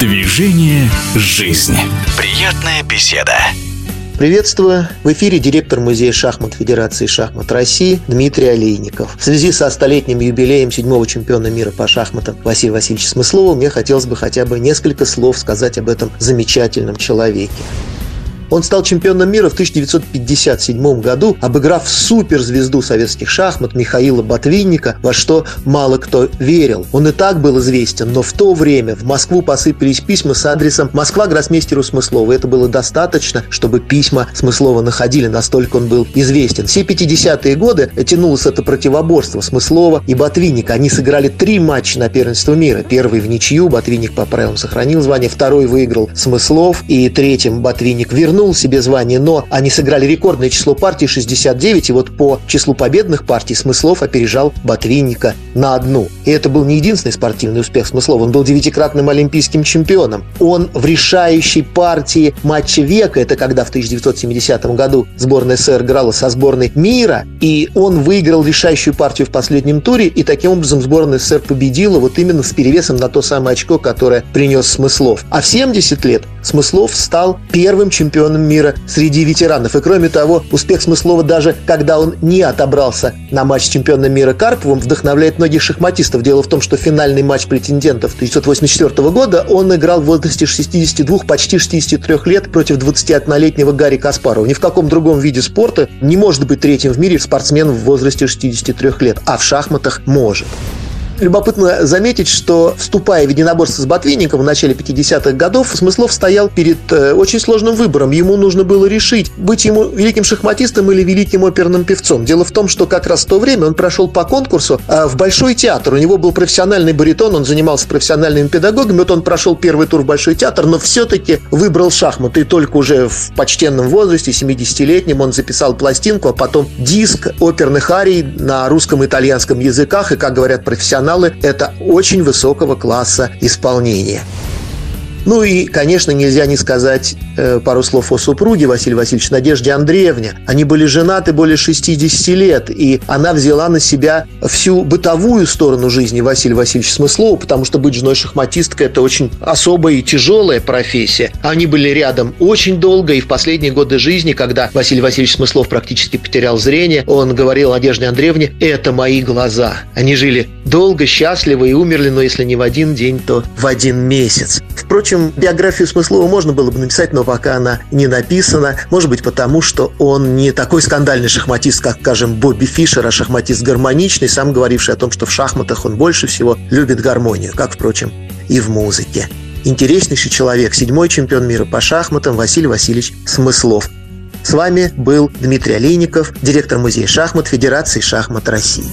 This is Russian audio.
Движение «Жизнь». Приятная беседа. Приветствую! В эфире директор Музея шахмат Федерации шахмат России Дмитрий Олейников. В связи со столетним юбилеем седьмого чемпиона мира по шахматам Василия Васильевича Смыслова мне хотелось бы хотя бы несколько слов сказать об этом замечательном человеке. Он стал чемпионом мира в 1957 году, обыграв суперзвезду советских шахмат Михаила Ботвинника, во что мало кто верил. Он и так был известен, но в то время в Москву посыпались письма с адресом «Москва гроссмейстеру Смыслова». Это было достаточно, чтобы письма Смыслова находили, настолько он был известен. Все 50-е годы тянулось это противоборство Смыслова и Ботвинника. Они сыграли три матча на первенство мира. Первый в ничью, Ботвинник по правилам сохранил звание, второй выиграл Смыслов, и третьим Ботвинник вернул вернул себе звание, но они сыграли рекордное число партий 69, и вот по числу победных партий Смыслов опережал Ботвинника на одну. И это был не единственный спортивный успех Смыслова, он был девятикратным олимпийским чемпионом. Он в решающей партии матча века, это когда в 1970 году сборная СССР играла со сборной мира, и он выиграл решающую партию в последнем туре, и таким образом сборная СССР победила вот именно с перевесом на то самое очко, которое принес Смыслов. А в 70 лет Смыслов стал первым чемпионом чемпионом мира среди ветеранов. И кроме того, успех Смыслова даже когда он не отобрался на матч с чемпионом мира Карповым, вдохновляет многих шахматистов. Дело в том, что финальный матч претендентов 1984 года он играл в возрасте 62, почти 63 лет против 21-летнего Гарри Каспарова. Ни в каком другом виде спорта не может быть третьим в мире спортсмен в возрасте 63 лет, а в шахматах может любопытно заметить, что вступая в единоборство с Ботвинником в начале 50-х годов, Смыслов стоял перед э, очень сложным выбором. Ему нужно было решить, быть ему великим шахматистом или великим оперным певцом. Дело в том, что как раз в то время он прошел по конкурсу э, в Большой театр. У него был профессиональный баритон, он занимался профессиональными педагогами. Вот он прошел первый тур в Большой театр, но все-таки выбрал шахматы. И только уже в почтенном возрасте, 70-летнем, он записал пластинку, а потом диск оперных арий на русском и итальянском языках. И, как говорят профессионалы, профессионалы – это очень высокого класса исполнения. Ну и, конечно, нельзя не сказать э, пару слов о супруге Василия Васильевича, Надежде Андреевне. Они были женаты более 60 лет, и она взяла на себя всю бытовую сторону жизни Василия Васильевича Смыслова, потому что быть женой шахматисткой – это очень особая и тяжелая профессия. Они были рядом очень долго, и в последние годы жизни, когда Василий Васильевич Смыслов практически потерял зрение, он говорил Надежде Андреевне «это мои глаза». Они жили долго, счастливо и умерли, но если не в один день, то в один месяц. Впрочем, общем, биографию Смыслова можно было бы написать, но пока она не написана. Может быть, потому что он не такой скандальный шахматист, как, скажем, Бобби Фишер, а шахматист гармоничный, сам говоривший о том, что в шахматах он больше всего любит гармонию, как, впрочем, и в музыке. Интереснейший человек, седьмой чемпион мира по шахматам Василий Васильевич Смыслов. С вами был Дмитрий Олейников, директор Музея шахмат Федерации шахмат России.